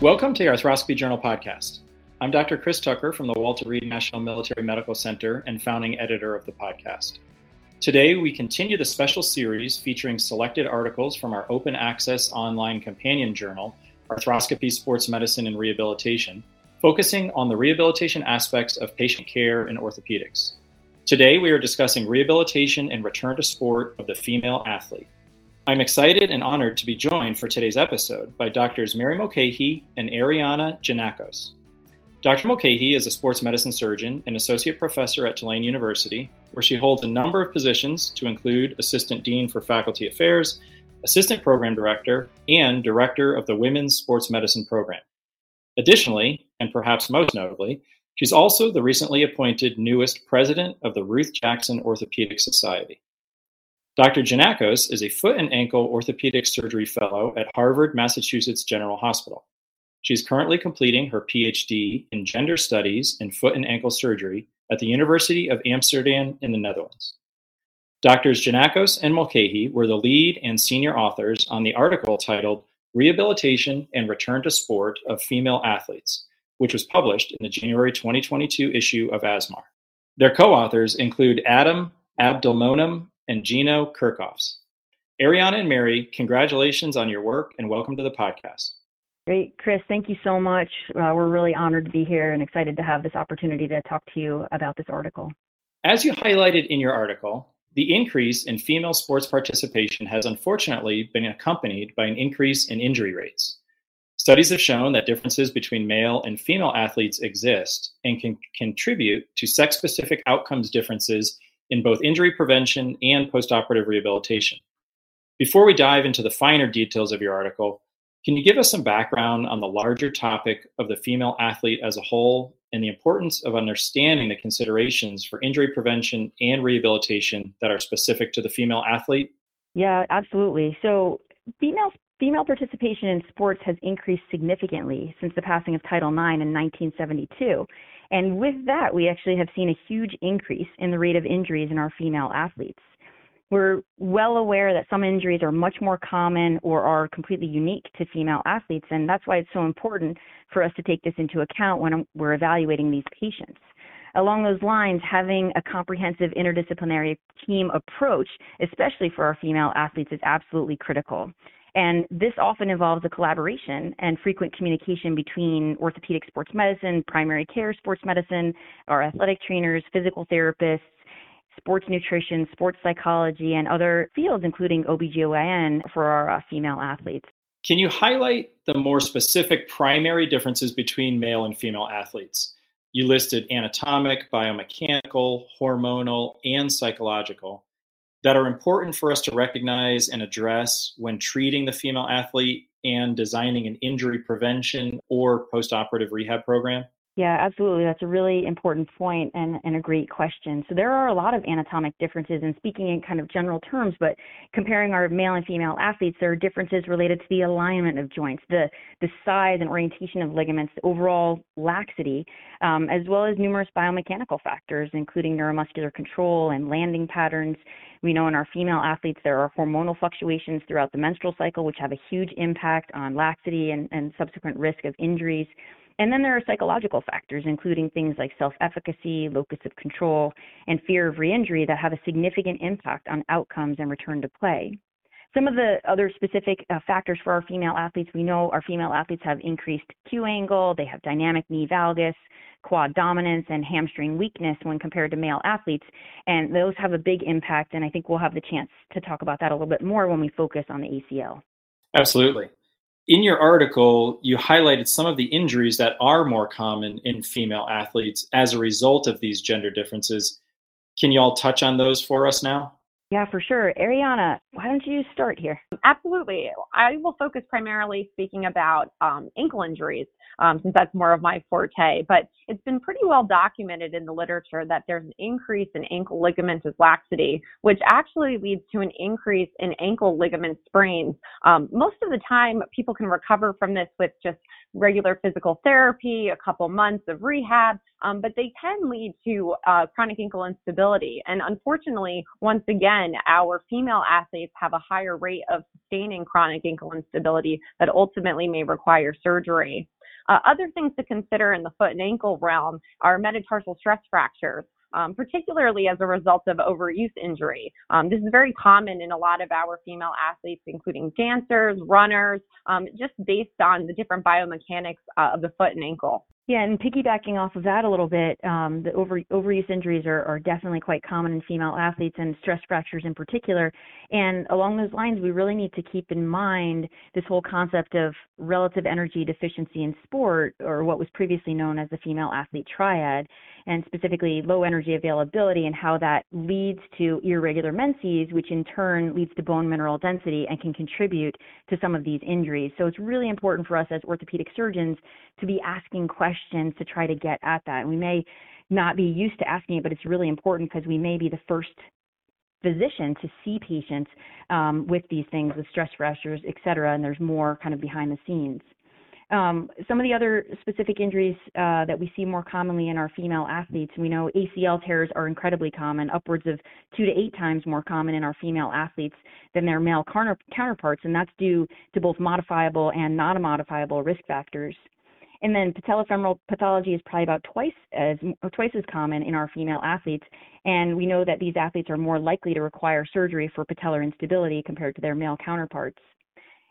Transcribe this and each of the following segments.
Welcome to the Arthroscopy Journal podcast. I'm Dr. Chris Tucker from the Walter Reed National Military Medical Center and founding editor of the podcast. Today, we continue the special series featuring selected articles from our open access online companion journal, Arthroscopy, Sports Medicine, and Rehabilitation, focusing on the rehabilitation aspects of patient care in orthopedics. Today, we are discussing rehabilitation and return to sport of the female athlete. I'm excited and honored to be joined for today's episode by Doctors Mary Mulcahey and Ariana Janakos. Dr. Mulcahey is a sports medicine surgeon and associate professor at Tulane University, where she holds a number of positions to include Assistant Dean for Faculty Affairs, Assistant Program Director, and Director of the Women's Sports Medicine Program. Additionally, and perhaps most notably, she's also the recently appointed newest president of the Ruth Jackson Orthopedic Society. Dr. Janakos is a foot and ankle orthopedic surgery fellow at Harvard, Massachusetts General Hospital. She's currently completing her PhD in gender studies in foot and ankle surgery at the University of Amsterdam in the Netherlands. Doctors Janakos and Mulcahey were the lead and senior authors on the article titled Rehabilitation and Return to Sport of Female Athletes, which was published in the January 2022 issue of ASMAR. Their co authors include Adam Abdelmonem and Gino Kerkhoffs. Ariana and Mary, congratulations on your work and welcome to the podcast. Great, Chris. Thank you so much. Uh, we're really honored to be here and excited to have this opportunity to talk to you about this article. As you highlighted in your article, the increase in female sports participation has unfortunately been accompanied by an increase in injury rates. Studies have shown that differences between male and female athletes exist and can contribute to sex specific outcomes differences in both injury prevention and postoperative rehabilitation. Before we dive into the finer details of your article, can you give us some background on the larger topic of the female athlete as a whole and the importance of understanding the considerations for injury prevention and rehabilitation that are specific to the female athlete? Yeah, absolutely. So, female female participation in sports has increased significantly since the passing of Title IX in 1972. And with that, we actually have seen a huge increase in the rate of injuries in our female athletes. We're well aware that some injuries are much more common or are completely unique to female athletes, and that's why it's so important for us to take this into account when um, we're evaluating these patients. Along those lines, having a comprehensive interdisciplinary team approach, especially for our female athletes, is absolutely critical. And this often involves a collaboration and frequent communication between orthopedic sports medicine, primary care sports medicine, our athletic trainers, physical therapists, sports nutrition, sports psychology, and other fields, including OBGYN for our uh, female athletes. Can you highlight the more specific primary differences between male and female athletes? You listed anatomic, biomechanical, hormonal, and psychological that are important for us to recognize and address when treating the female athlete and designing an injury prevention or postoperative rehab program? Yeah, absolutely. That's a really important point and, and a great question. So there are a lot of anatomic differences and speaking in kind of general terms, but comparing our male and female athletes, there are differences related to the alignment of joints, the, the size and orientation of ligaments, the overall laxity, um, as well as numerous biomechanical factors, including neuromuscular control and landing patterns. We know in our female athletes there are hormonal fluctuations throughout the menstrual cycle, which have a huge impact on laxity and, and subsequent risk of injuries. And then there are psychological factors, including things like self efficacy, locus of control, and fear of reinjury that have a significant impact on outcomes and return to play. Some of the other specific uh, factors for our female athletes, we know our female athletes have increased Q angle, they have dynamic knee valgus, quad dominance, and hamstring weakness when compared to male athletes. And those have a big impact. And I think we'll have the chance to talk about that a little bit more when we focus on the ACL. Absolutely in your article, you highlighted some of the injuries that are more common in female athletes as a result of these gender differences. Can you all touch on those for us now? Yeah, for sure. Ariana, why don't you start here? Absolutely. I will focus primarily speaking about um, ankle injuries, um, since that's more of my forte. But it's been pretty well documented in the literature that there's an increase in ankle ligamentous laxity, which actually leads to an increase in ankle ligament sprains. Um, most of the time, people can recover from this with just regular physical therapy, a couple months of rehab. Um, but they can lead to uh, chronic ankle instability. And unfortunately, once again, our female athletes have a higher rate of sustaining chronic ankle instability that ultimately may require surgery. Uh, other things to consider in the foot and ankle realm are metatarsal stress fractures um, particularly as a result of overuse injury. Um, this is very common in a lot of our female athletes, including dancers, runners, um, just based on the different biomechanics uh, of the foot and ankle. Yeah, and piggybacking off of that a little bit, um, the over, overuse injuries are, are definitely quite common in female athletes and stress fractures in particular. And along those lines, we really need to keep in mind this whole concept of relative energy deficiency in sport, or what was previously known as the female athlete triad, and specifically low energy availability and how that leads to irregular menses, which in turn leads to bone mineral density and can contribute to some of these injuries. So it's really important for us as orthopedic surgeons to be asking questions to try to get at that. And we may not be used to asking it, but it's really important because we may be the first physician to see patients um, with these things, with stress fractures, et cetera, and there's more kind of behind the scenes. Um, some of the other specific injuries uh, that we see more commonly in our female athletes, we know ACL tears are incredibly common, upwards of two to eight times more common in our female athletes than their male counterparts, and that's due to both modifiable and non modifiable risk factors. And then patellofemoral pathology is probably about twice as twice as common in our female athletes, and we know that these athletes are more likely to require surgery for patellar instability compared to their male counterparts.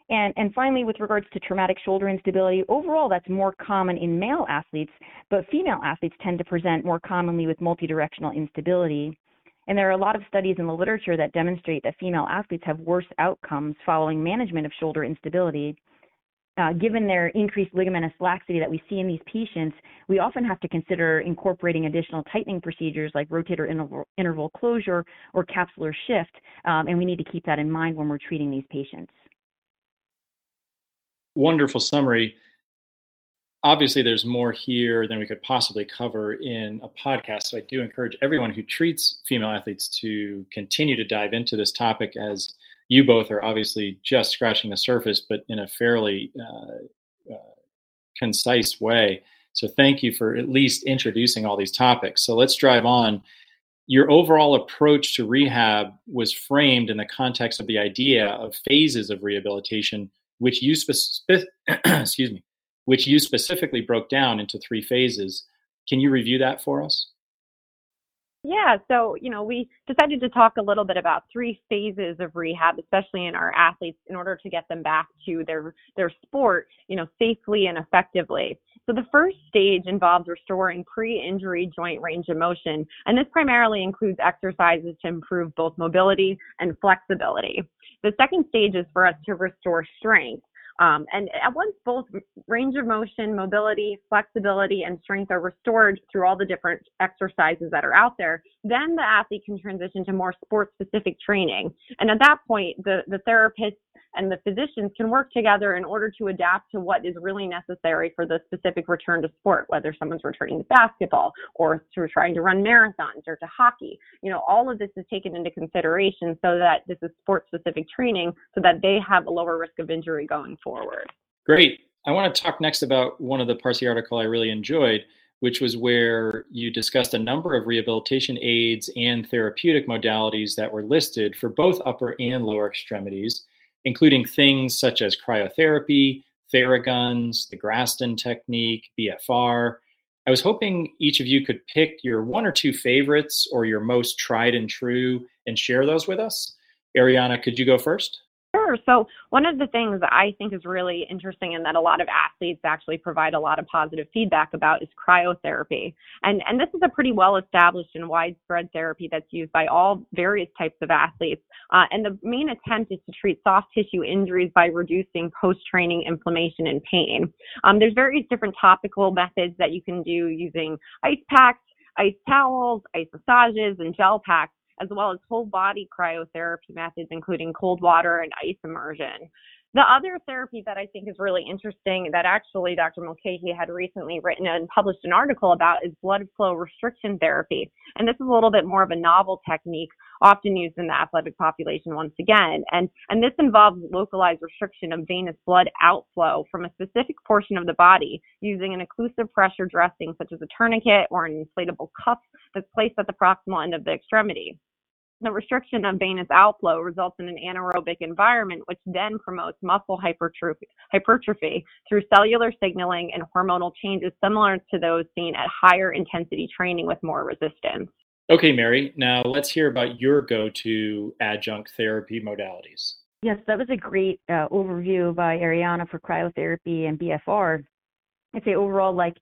And, and finally, with regards to traumatic shoulder instability, overall that's more common in male athletes, but female athletes tend to present more commonly with multidirectional instability. And there are a lot of studies in the literature that demonstrate that female athletes have worse outcomes following management of shoulder instability uh, given their increased ligamentous laxity that we see in these patients, we often have to consider incorporating additional tightening procedures like rotator interval, interval closure or capsular shift, um, and we need to keep that in mind when we're treating these patients. Wonderful summary. Obviously, there's more here than we could possibly cover in a podcast. So I do encourage everyone who treats female athletes to continue to dive into this topic as you both are obviously just scratching the surface, but in a fairly uh, uh, concise way. So thank you for at least introducing all these topics. So let's drive on. Your overall approach to rehab was framed in the context of the idea of phases of rehabilitation, which you spe- excuse me, which you specifically broke down into three phases. Can you review that for us? Yeah, so you know, we decided to talk a little bit about three phases of rehab, especially in our athletes, in order to get them back to their their sport, you know, safely and effectively. So the first stage involves restoring pre-injury joint range of motion, and this primarily includes exercises to improve both mobility and flexibility. The second stage is for us to restore strength. Um, and once both range of motion, mobility, flexibility, and strength are restored through all the different exercises that are out there, then the athlete can transition to more sport specific training. And at that point, the, the therapist and the physicians can work together in order to adapt to what is really necessary for the specific return to sport, whether someone's returning to basketball or to trying to run marathons or to hockey. You know, all of this is taken into consideration so that this is sport specific training so that they have a lower risk of injury going forward. Great. I want to talk next about one of the parts of the article I really enjoyed, which was where you discussed a number of rehabilitation aids and therapeutic modalities that were listed for both upper and lower extremities including things such as cryotherapy, Theraguns, the Graston technique, BFR. I was hoping each of you could pick your one or two favorites or your most tried and true and share those with us. Ariana, could you go first? Sure. So one of the things that I think is really interesting and that a lot of athletes actually provide a lot of positive feedback about is cryotherapy. And and this is a pretty well established and widespread therapy that's used by all various types of athletes. Uh, and the main attempt is to treat soft tissue injuries by reducing post-training inflammation and pain. Um, there's various different topical methods that you can do using ice packs, ice towels, ice massages, and gel packs as well as whole body cryotherapy methods, including cold water and ice immersion. The other therapy that I think is really interesting that actually Dr. Mulcahey had recently written and published an article about is blood flow restriction therapy. And this is a little bit more of a novel technique often used in the athletic population once again. And, and this involves localized restriction of venous blood outflow from a specific portion of the body using an occlusive pressure dressing such as a tourniquet or an inflatable cuff that's placed at the proximal end of the extremity. The restriction of venous outflow results in an anaerobic environment, which then promotes muscle hypertrophy, hypertrophy through cellular signaling and hormonal changes similar to those seen at higher intensity training with more resistance. Okay, Mary, now let's hear about your go to adjunct therapy modalities. Yes, that was a great uh, overview by Ariana for cryotherapy and BFR. I'd say overall, like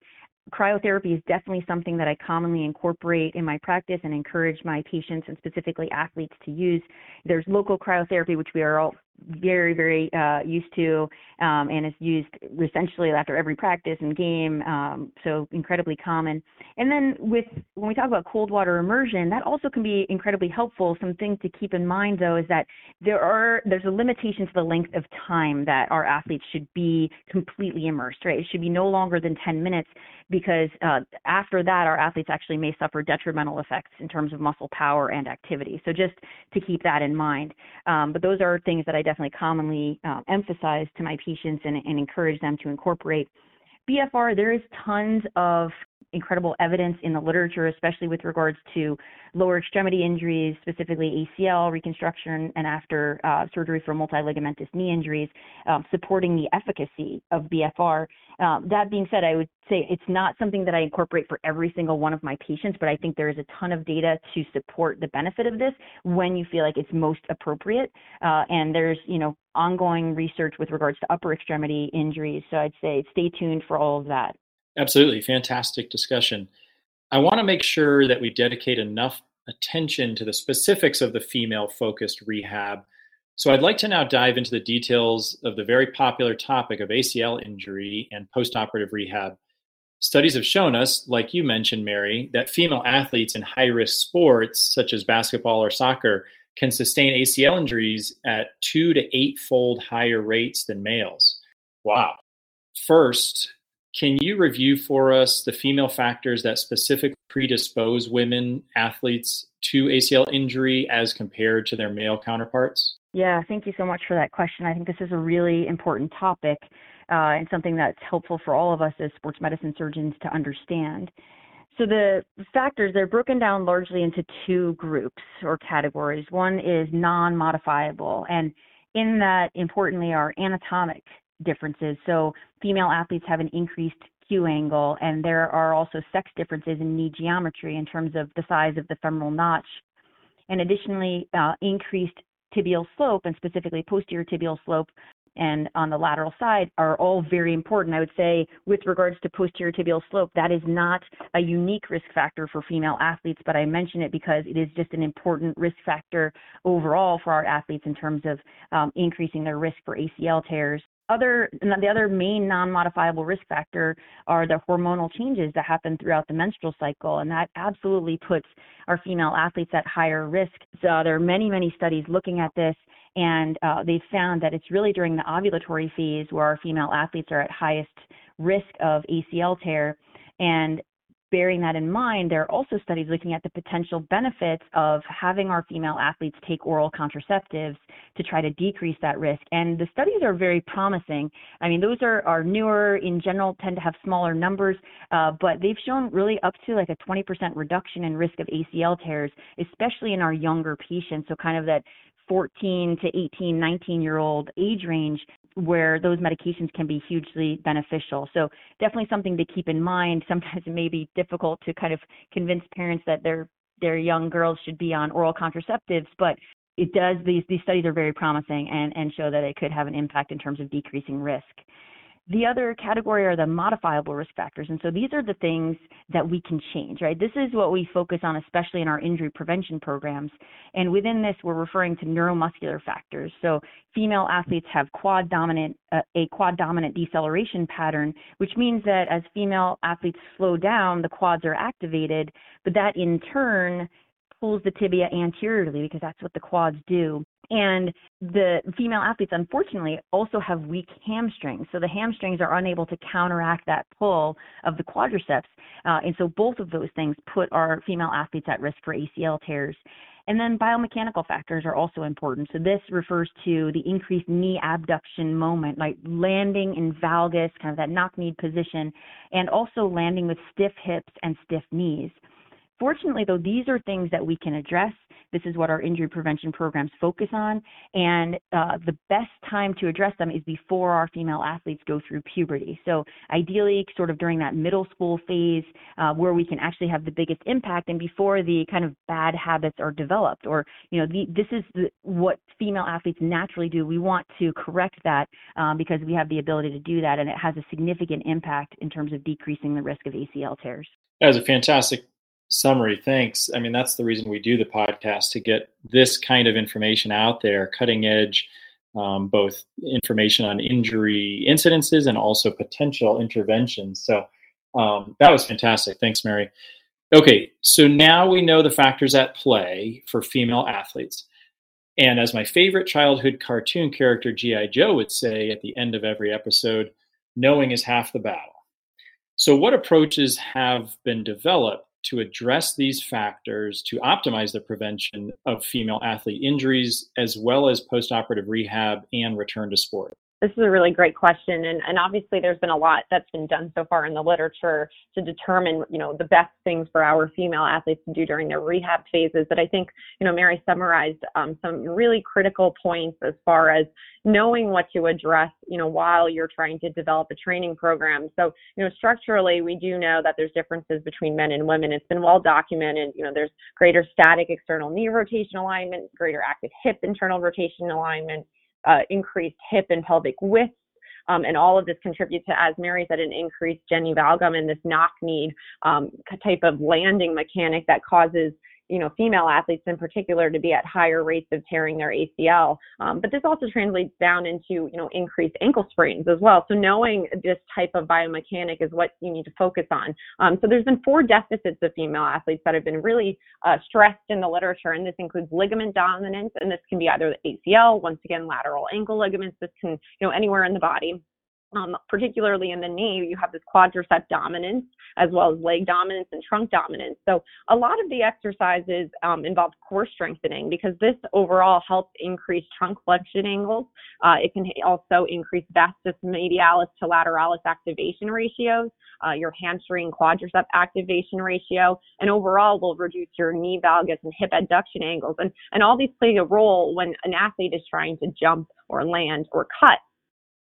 cryotherapy is definitely something that I commonly incorporate in my practice and encourage my patients and specifically athletes to use. There's local cryotherapy, which we are all very, very uh, used to, um, and is used essentially after every practice and game, um, so incredibly common. And then with when we talk about cold water immersion, that also can be incredibly helpful. Some things to keep in mind though is that there are there's a limitation to the length of time that our athletes should be completely immersed. Right, it should be no longer than 10 minutes because uh, after that our athletes actually may suffer detrimental effects in terms of muscle power and activity. So just to keep that in mind. Um, but those are things that I definitely commonly uh, emphasize to my patients and, and encourage them to incorporate. BFR, there is tons of incredible evidence in the literature, especially with regards to lower extremity injuries, specifically ACL reconstruction and after uh, surgery for multiligamentous knee injuries, um, supporting the efficacy of BFR. Um, that being said, I would say it's not something that I incorporate for every single one of my patients, but I think there is a ton of data to support the benefit of this when you feel like it's most appropriate. Uh, and there's, you know, ongoing research with regards to upper extremity injuries. So I'd say stay tuned for all of that. Absolutely. Fantastic discussion. I want to make sure that we dedicate enough attention to the specifics of the female focused rehab. So I'd like to now dive into the details of the very popular topic of ACL injury and postoperative rehab. Studies have shown us, like you mentioned, Mary, that female athletes in high risk sports, such as basketball or soccer, can sustain ACL injuries at two to eight fold higher rates than males. Wow. First, can you review for us the female factors that specifically predispose women athletes to ACL injury as compared to their male counterparts? Yeah, thank you so much for that question. I think this is a really important topic uh, and something that's helpful for all of us as sports medicine surgeons to understand. So the factors, they're broken down largely into two groups or categories. One is non-modifiable, and in that, importantly, are anatomic differences. So female athletes have an increased Q angle, and there are also sex differences in knee geometry in terms of the size of the femoral notch. And additionally, uh, increased tibial slope and specifically posterior tibial slope and on the lateral side are all very important. I would say, with regards to posterior tibial slope, that is not a unique risk factor for female athletes, but I mention it because it is just an important risk factor overall for our athletes in terms of um, increasing their risk for ACL tears other the other main non-modifiable risk factor are the hormonal changes that happen throughout the menstrual cycle and that absolutely puts our female athletes at higher risk. So there are many many studies looking at this and uh, they've found that it's really during the ovulatory phase where our female athletes are at highest risk of acl tear and bearing that in mind, there are also studies looking at the potential benefits of having our female athletes take oral contraceptives to try to decrease that risk. And the studies are very promising. I mean, those are, are newer, in general, tend to have smaller numbers, uh, but they've shown really up to like a 20% reduction in risk of ACL tears, especially in our younger patients. So, kind of that 14 to 18, 19 year old age range where those medications can be hugely beneficial. So definitely something to keep in mind. Sometimes it may be difficult to kind of convince parents that their their young girls should be on oral contraceptives, but it does these these studies are very promising and, and show that it could have an impact in terms of decreasing risk. The other category are the modifiable risk factors. And so these are the things that we can change, right? This is what we focus on, especially in our injury prevention programs. And within this, we're referring to neuromuscular factors. So female athletes have quad dominant, uh, a quad dominant deceleration pattern, which means that as female athletes slow down, the quads are activated, but that in turn pulls the tibia anteriorly because that's what the quads do. And the female athletes, unfortunately, also have weak hamstrings. So the hamstrings are unable to counteract that pull of the quadriceps. Uh, and so both of those things put our female athletes at risk for ACL tears. And then biomechanical factors are also important. So this refers to the increased knee abduction moment, like landing in valgus, kind of that knock kneed position, and also landing with stiff hips and stiff knees. Fortunately, though, these are things that we can address. This is what our injury prevention programs focus on. And uh, the best time to address them is before our female athletes go through puberty. So, ideally, sort of during that middle school phase uh, where we can actually have the biggest impact and before the kind of bad habits are developed. Or, you know, the, this is the, what female athletes naturally do. We want to correct that um, because we have the ability to do that. And it has a significant impact in terms of decreasing the risk of ACL tears. That was a fantastic summary. Thanks. I mean, that's the reason we do the podcast to get this kind of information out there, cutting edge, um, both information on injury incidences and also potential interventions. So um, that was fantastic. Thanks, Mary. Okay, so now we know the factors at play for female athletes. And as my favorite childhood cartoon character, G.I. Joe, would say at the end of every episode, knowing is half the battle. So, what approaches have been developed to address these factors to optimize the prevention of female athlete injuries as well as postoperative rehab and return to sport? This is a really great question, and, and obviously there's been a lot that's been done so far in the literature to determine, you know, the best things for our female athletes to do during their rehab phases. But I think, you know, Mary summarized um, some really critical points as far as knowing what to address, you know, while you're trying to develop a training program. So, you know, structurally, we do know that there's differences between men and women. It's been well documented. You know, there's greater static external knee rotation alignment, greater active hip internal rotation alignment uh, increased hip and pelvic width. Um, and all of this contributes to, as Mary said, an increased genu valgum and this knock knee um, type of landing mechanic that causes you know, female athletes in particular to be at higher rates of tearing their ACL. Um, but this also translates down into, you know, increased ankle sprains as well. So knowing this type of biomechanic is what you need to focus on. Um, so there's been four deficits of female athletes that have been really uh, stressed in the literature, and this includes ligament dominance, and this can be either the ACL, once again, lateral ankle ligaments. This can, you know, anywhere in the body um, particularly in the knee, you have this quadricep dominance as well as leg dominance and trunk dominance. So a lot of the exercises um, involve core strengthening because this overall helps increase trunk flexion angles. Uh, it can also increase vastus medialis to lateralis activation ratios, uh, your hamstring quadricep activation ratio, and overall will reduce your knee valgus and hip adduction angles. And, and all these play a role when an athlete is trying to jump or land or cut.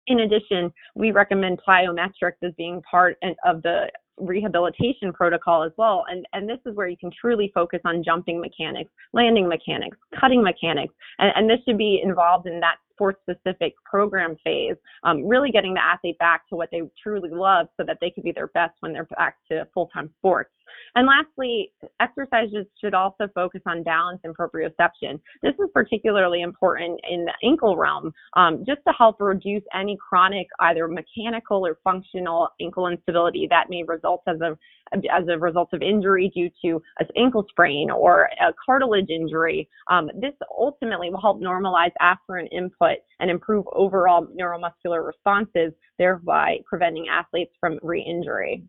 In addition, we recommend plyometrics as being part of the rehabilitation protocol as well. And, and this is where you can truly focus on jumping mechanics, landing mechanics, cutting mechanics. And, and this should be involved in that sport specific program phase, um, really getting the athlete back to what they truly love so that they can be their best when they're back to full time sports. And lastly, exercises should also focus on balance and proprioception. This is particularly important in the ankle realm, um, just to help reduce any chronic, either mechanical or functional ankle instability that may result as a as a result of injury due to an ankle sprain or a cartilage injury. Um, this ultimately will help normalize afferent input and improve overall neuromuscular responses, thereby preventing athletes from re-injury.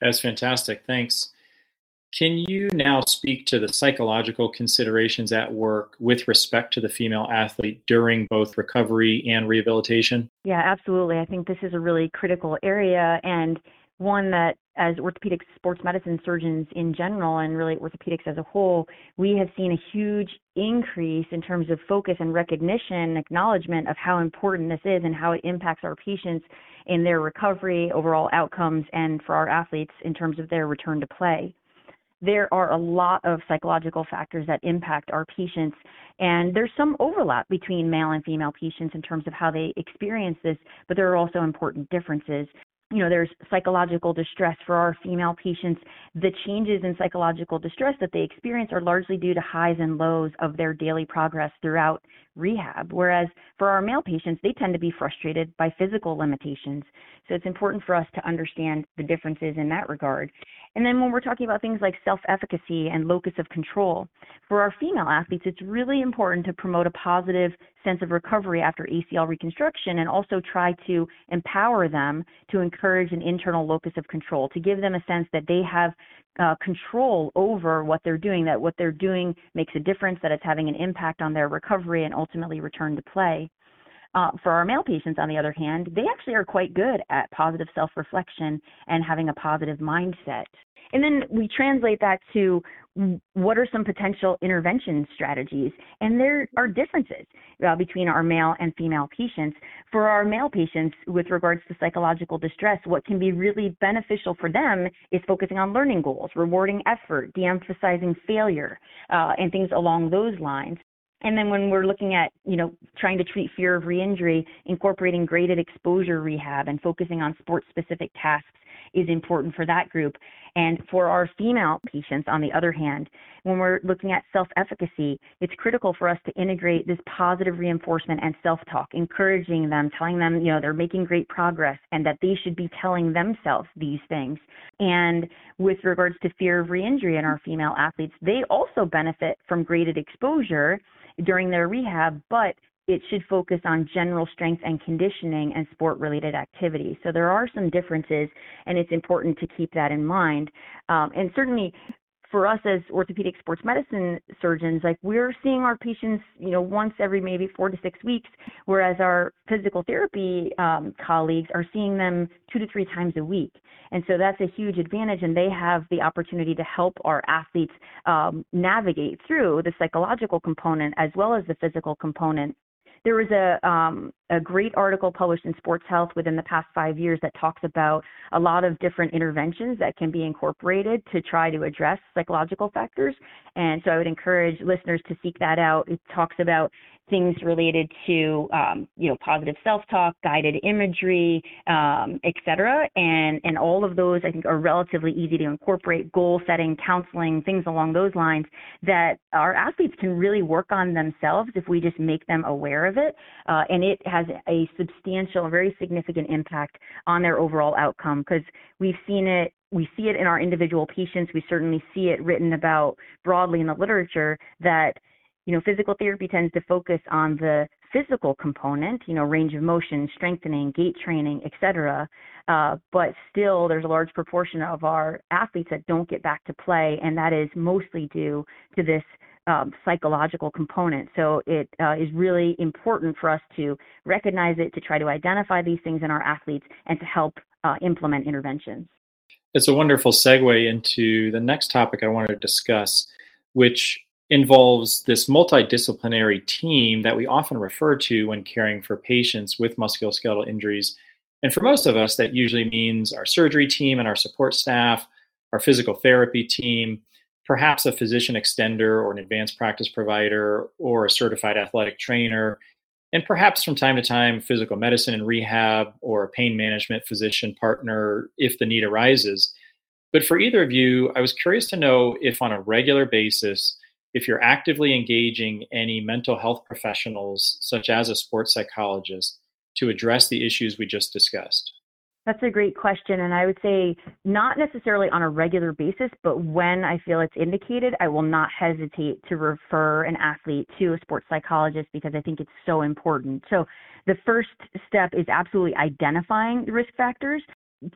That's fantastic. Thanks. Can you now speak to the psychological considerations at work with respect to the female athlete during both recovery and rehabilitation? Yeah, absolutely. I think this is a really critical area and one that as orthopedic sports medicine surgeons in general and really orthopedics as a whole, we have seen a huge increase in terms of focus and recognition, acknowledgement of how important this is and how it impacts our patients in their recovery, overall outcomes, and for our athletes in terms of their return to play there are a lot of psychological factors that impact our patients. And there's some overlap between male and female patients in terms of how they experience this, but there are also important differences. You know, there's psychological distress for our female patients. The changes in psychological distress that they experience are largely due to highs and lows of their daily progress throughout rehab. Whereas for our male patients, they tend to be frustrated by physical limitations. So it's important for us to understand the differences in that regard. And then when we're talking about things like self efficacy and locus of control, for our female athletes, it's really important to promote a positive sense of recovery after ACL reconstruction and also try to empower them to encourage an internal locus of control, to give them a sense that they have uh, control over what they're doing, that what they're doing makes a difference, that it's having an impact on their recovery and ultimately return to play. Uh, for our male patients, on the other hand, they actually are quite good at positive self reflection and having a positive mindset. And then we translate that to what are some potential intervention strategies? And there are differences uh, between our male and female patients. For our male patients, with regards to psychological distress, what can be really beneficial for them is focusing on learning goals, rewarding effort, de emphasizing failure, uh, and things along those lines. And then when we're looking at, you know, trying to treat fear of reinjury, incorporating graded exposure rehab and focusing on sport specific tasks is important for that group. And for our female patients, on the other hand, when we're looking at self efficacy, it's critical for us to integrate this positive reinforcement and self talk, encouraging them, telling them, you know, they're making great progress and that they should be telling themselves these things. And with regards to fear of reinjury in our female athletes, they also benefit from graded exposure during their rehab, but it should focus on general strength and conditioning and sport related activities. So there are some differences, and it's important to keep that in mind. Um, and certainly, for us as orthopedic sports medicine surgeons, like we're seeing our patients, you know, once every maybe four to six weeks, whereas our physical therapy um, colleagues are seeing them two to three times a week. And so that's a huge advantage, and they have the opportunity to help our athletes um, navigate through the psychological component as well as the physical component there was a um, a great article published in Sports Health within the past five years that talks about a lot of different interventions that can be incorporated to try to address psychological factors. And so I would encourage listeners to seek that out. It talks about things related to um, you know positive self-talk, guided imagery, um, etc. And and all of those I think are relatively easy to incorporate. Goal setting, counseling, things along those lines that our athletes can really work on themselves if we just make them aware of it. Uh, and it has a substantial, very significant impact on their overall outcome because we've seen it we see it in our individual patients. We certainly see it written about broadly in the literature that you know, physical therapy tends to focus on the physical component, you know, range of motion, strengthening, gait training, etc. Uh, but still, there's a large proportion of our athletes that don't get back to play, and that is mostly due to this um, psychological component. So it uh, is really important for us to recognize it, to try to identify these things in our athletes, and to help uh, implement interventions. It's a wonderful segue into the next topic I wanted to discuss, which involves this multidisciplinary team that we often refer to when caring for patients with musculoskeletal injuries. And for most of us, that usually means our surgery team and our support staff, our physical therapy team, perhaps a physician extender or an advanced practice provider or a certified athletic trainer, and perhaps from time to time, physical medicine and rehab or a pain management physician partner if the need arises. But for either of you, I was curious to know if on a regular basis, if you're actively engaging any mental health professionals, such as a sports psychologist, to address the issues we just discussed? That's a great question. And I would say not necessarily on a regular basis, but when I feel it's indicated, I will not hesitate to refer an athlete to a sports psychologist because I think it's so important. So the first step is absolutely identifying the risk factors.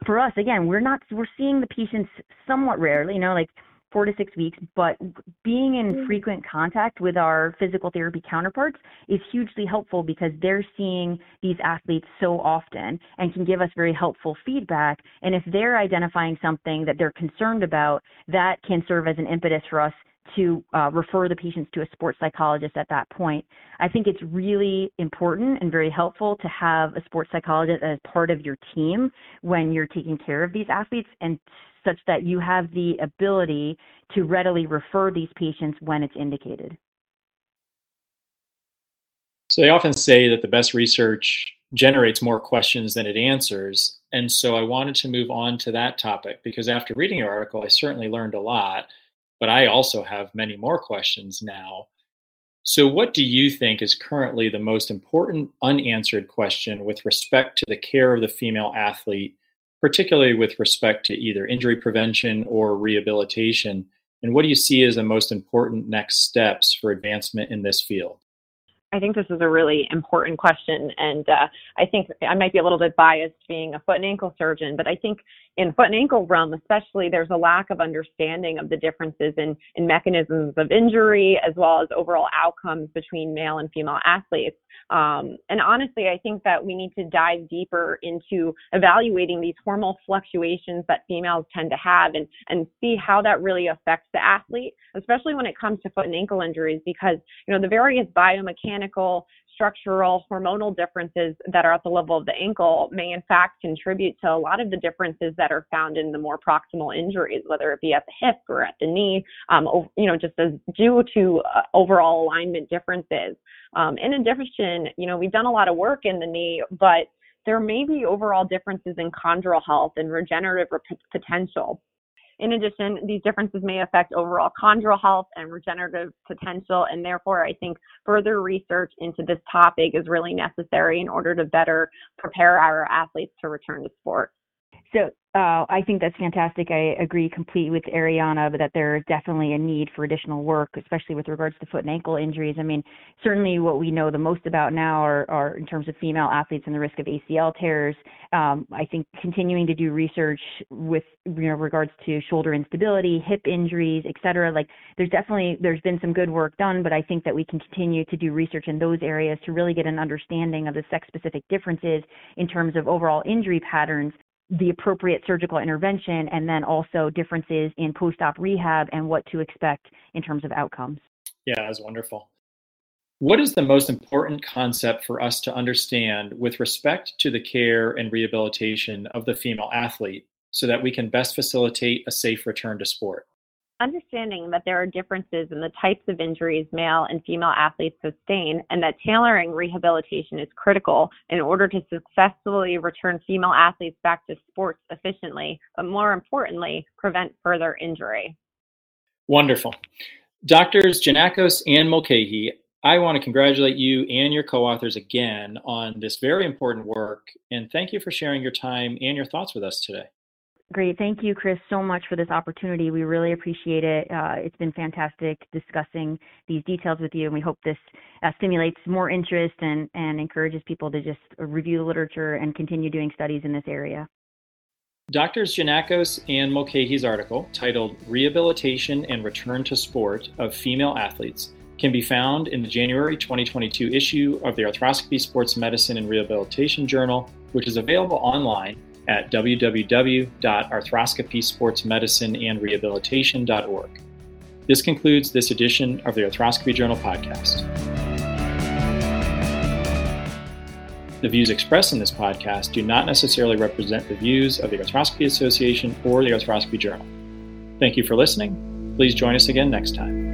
For us, again, we're not, we're seeing the patients somewhat rarely, you know, like four to six weeks, but being in mm. frequent contact with our physical therapy counterparts is hugely helpful because they're seeing these athletes so often and can give us very helpful feedback. And if they're identifying something that they're concerned about, that can serve as an impetus for us to uh, refer the patients to a sports psychologist at that point. I think it's really important and very helpful to have a sports psychologist as part of your team when you're taking care of these athletes and such that you have the ability to readily refer these patients when it's indicated. So they often say that the best research generates more questions than it answers. And so I wanted to move on to that topic because after reading your article, I certainly learned a lot, but I also have many more questions now. So, what do you think is currently the most important unanswered question with respect to the care of the female athlete particularly with respect to either injury prevention or rehabilitation? And what do you see as the most important next steps for advancement in this field? I think this is a really important question, and uh, I think I might be a little bit biased being a foot and ankle surgeon, but I think in foot and ankle realm, especially, there's a lack of understanding of the differences in, in mechanisms of injury as well as overall outcomes between male and female athletes. Um, and honestly, I think that we need to dive deeper into evaluating these hormonal fluctuations that females tend to have and, and see how that really affects the athlete, especially when it comes to foot and ankle injuries, because, you know, the various biomechanical structural hormonal differences that are at the level of the ankle may in fact contribute to a lot of the differences that are found in the more proximal injuries, whether it be at the hip or at the knee, um, you know, just as due to uh, overall alignment differences. Um, in addition, you know, we've done a lot of work in the knee, but there may be overall differences in chondral health and regenerative potential. In addition, these differences may affect overall chondral health and regenerative potential, and therefore, I think further research into this topic is really necessary in order to better prepare our athletes to return to sport. So uh, I think that's fantastic. I agree completely with Ariana, but that there's definitely a need for additional work, especially with regards to foot and ankle injuries. I mean, certainly what we know the most about now are, are in terms of female athletes and the risk of ACL tears. Um, I think continuing to do research with you know regards to shoulder instability, hip injuries, et cetera. Like there's definitely there's been some good work done, but I think that we can continue to do research in those areas to really get an understanding of the sex specific differences in terms of overall injury patterns the appropriate surgical intervention and then also differences in post-op rehab and what to expect in terms of outcomes. Yeah, that's wonderful. What is the most important concept for us to understand with respect to the care and rehabilitation of the female athlete so that we can best facilitate a safe return to sport? Understanding that there are differences in the types of injuries male and female athletes sustain and that tailoring rehabilitation is critical in order to successfully return female athletes back to sports efficiently, but more importantly, prevent further injury. Wonderful. Doctors Janakos and Mulcahey, I want to congratulate you and your co authors again on this very important work, and thank you for sharing your time and your thoughts with us today. Great. Thank you, Chris, so much for this opportunity. We really appreciate it. Uh, it's been fantastic discussing these details with you, and we hope this uh, stimulates more interest and, and encourages people to just review the literature and continue doing studies in this area. Doctors Janakos and Mulcahey's article, titled Rehabilitation and Return to Sport of Female Athletes, can be found in the January 2022 issue of the Arthroscopy Sports Medicine and Rehabilitation Journal, which is available online at www.arthroscopysportsmedicineandrehabilitation.org. This concludes this edition of the Arthroscopy Journal podcast. The views expressed in this podcast do not necessarily represent the views of the Arthroscopy Association or the Arthroscopy Journal. Thank you for listening. Please join us again next time.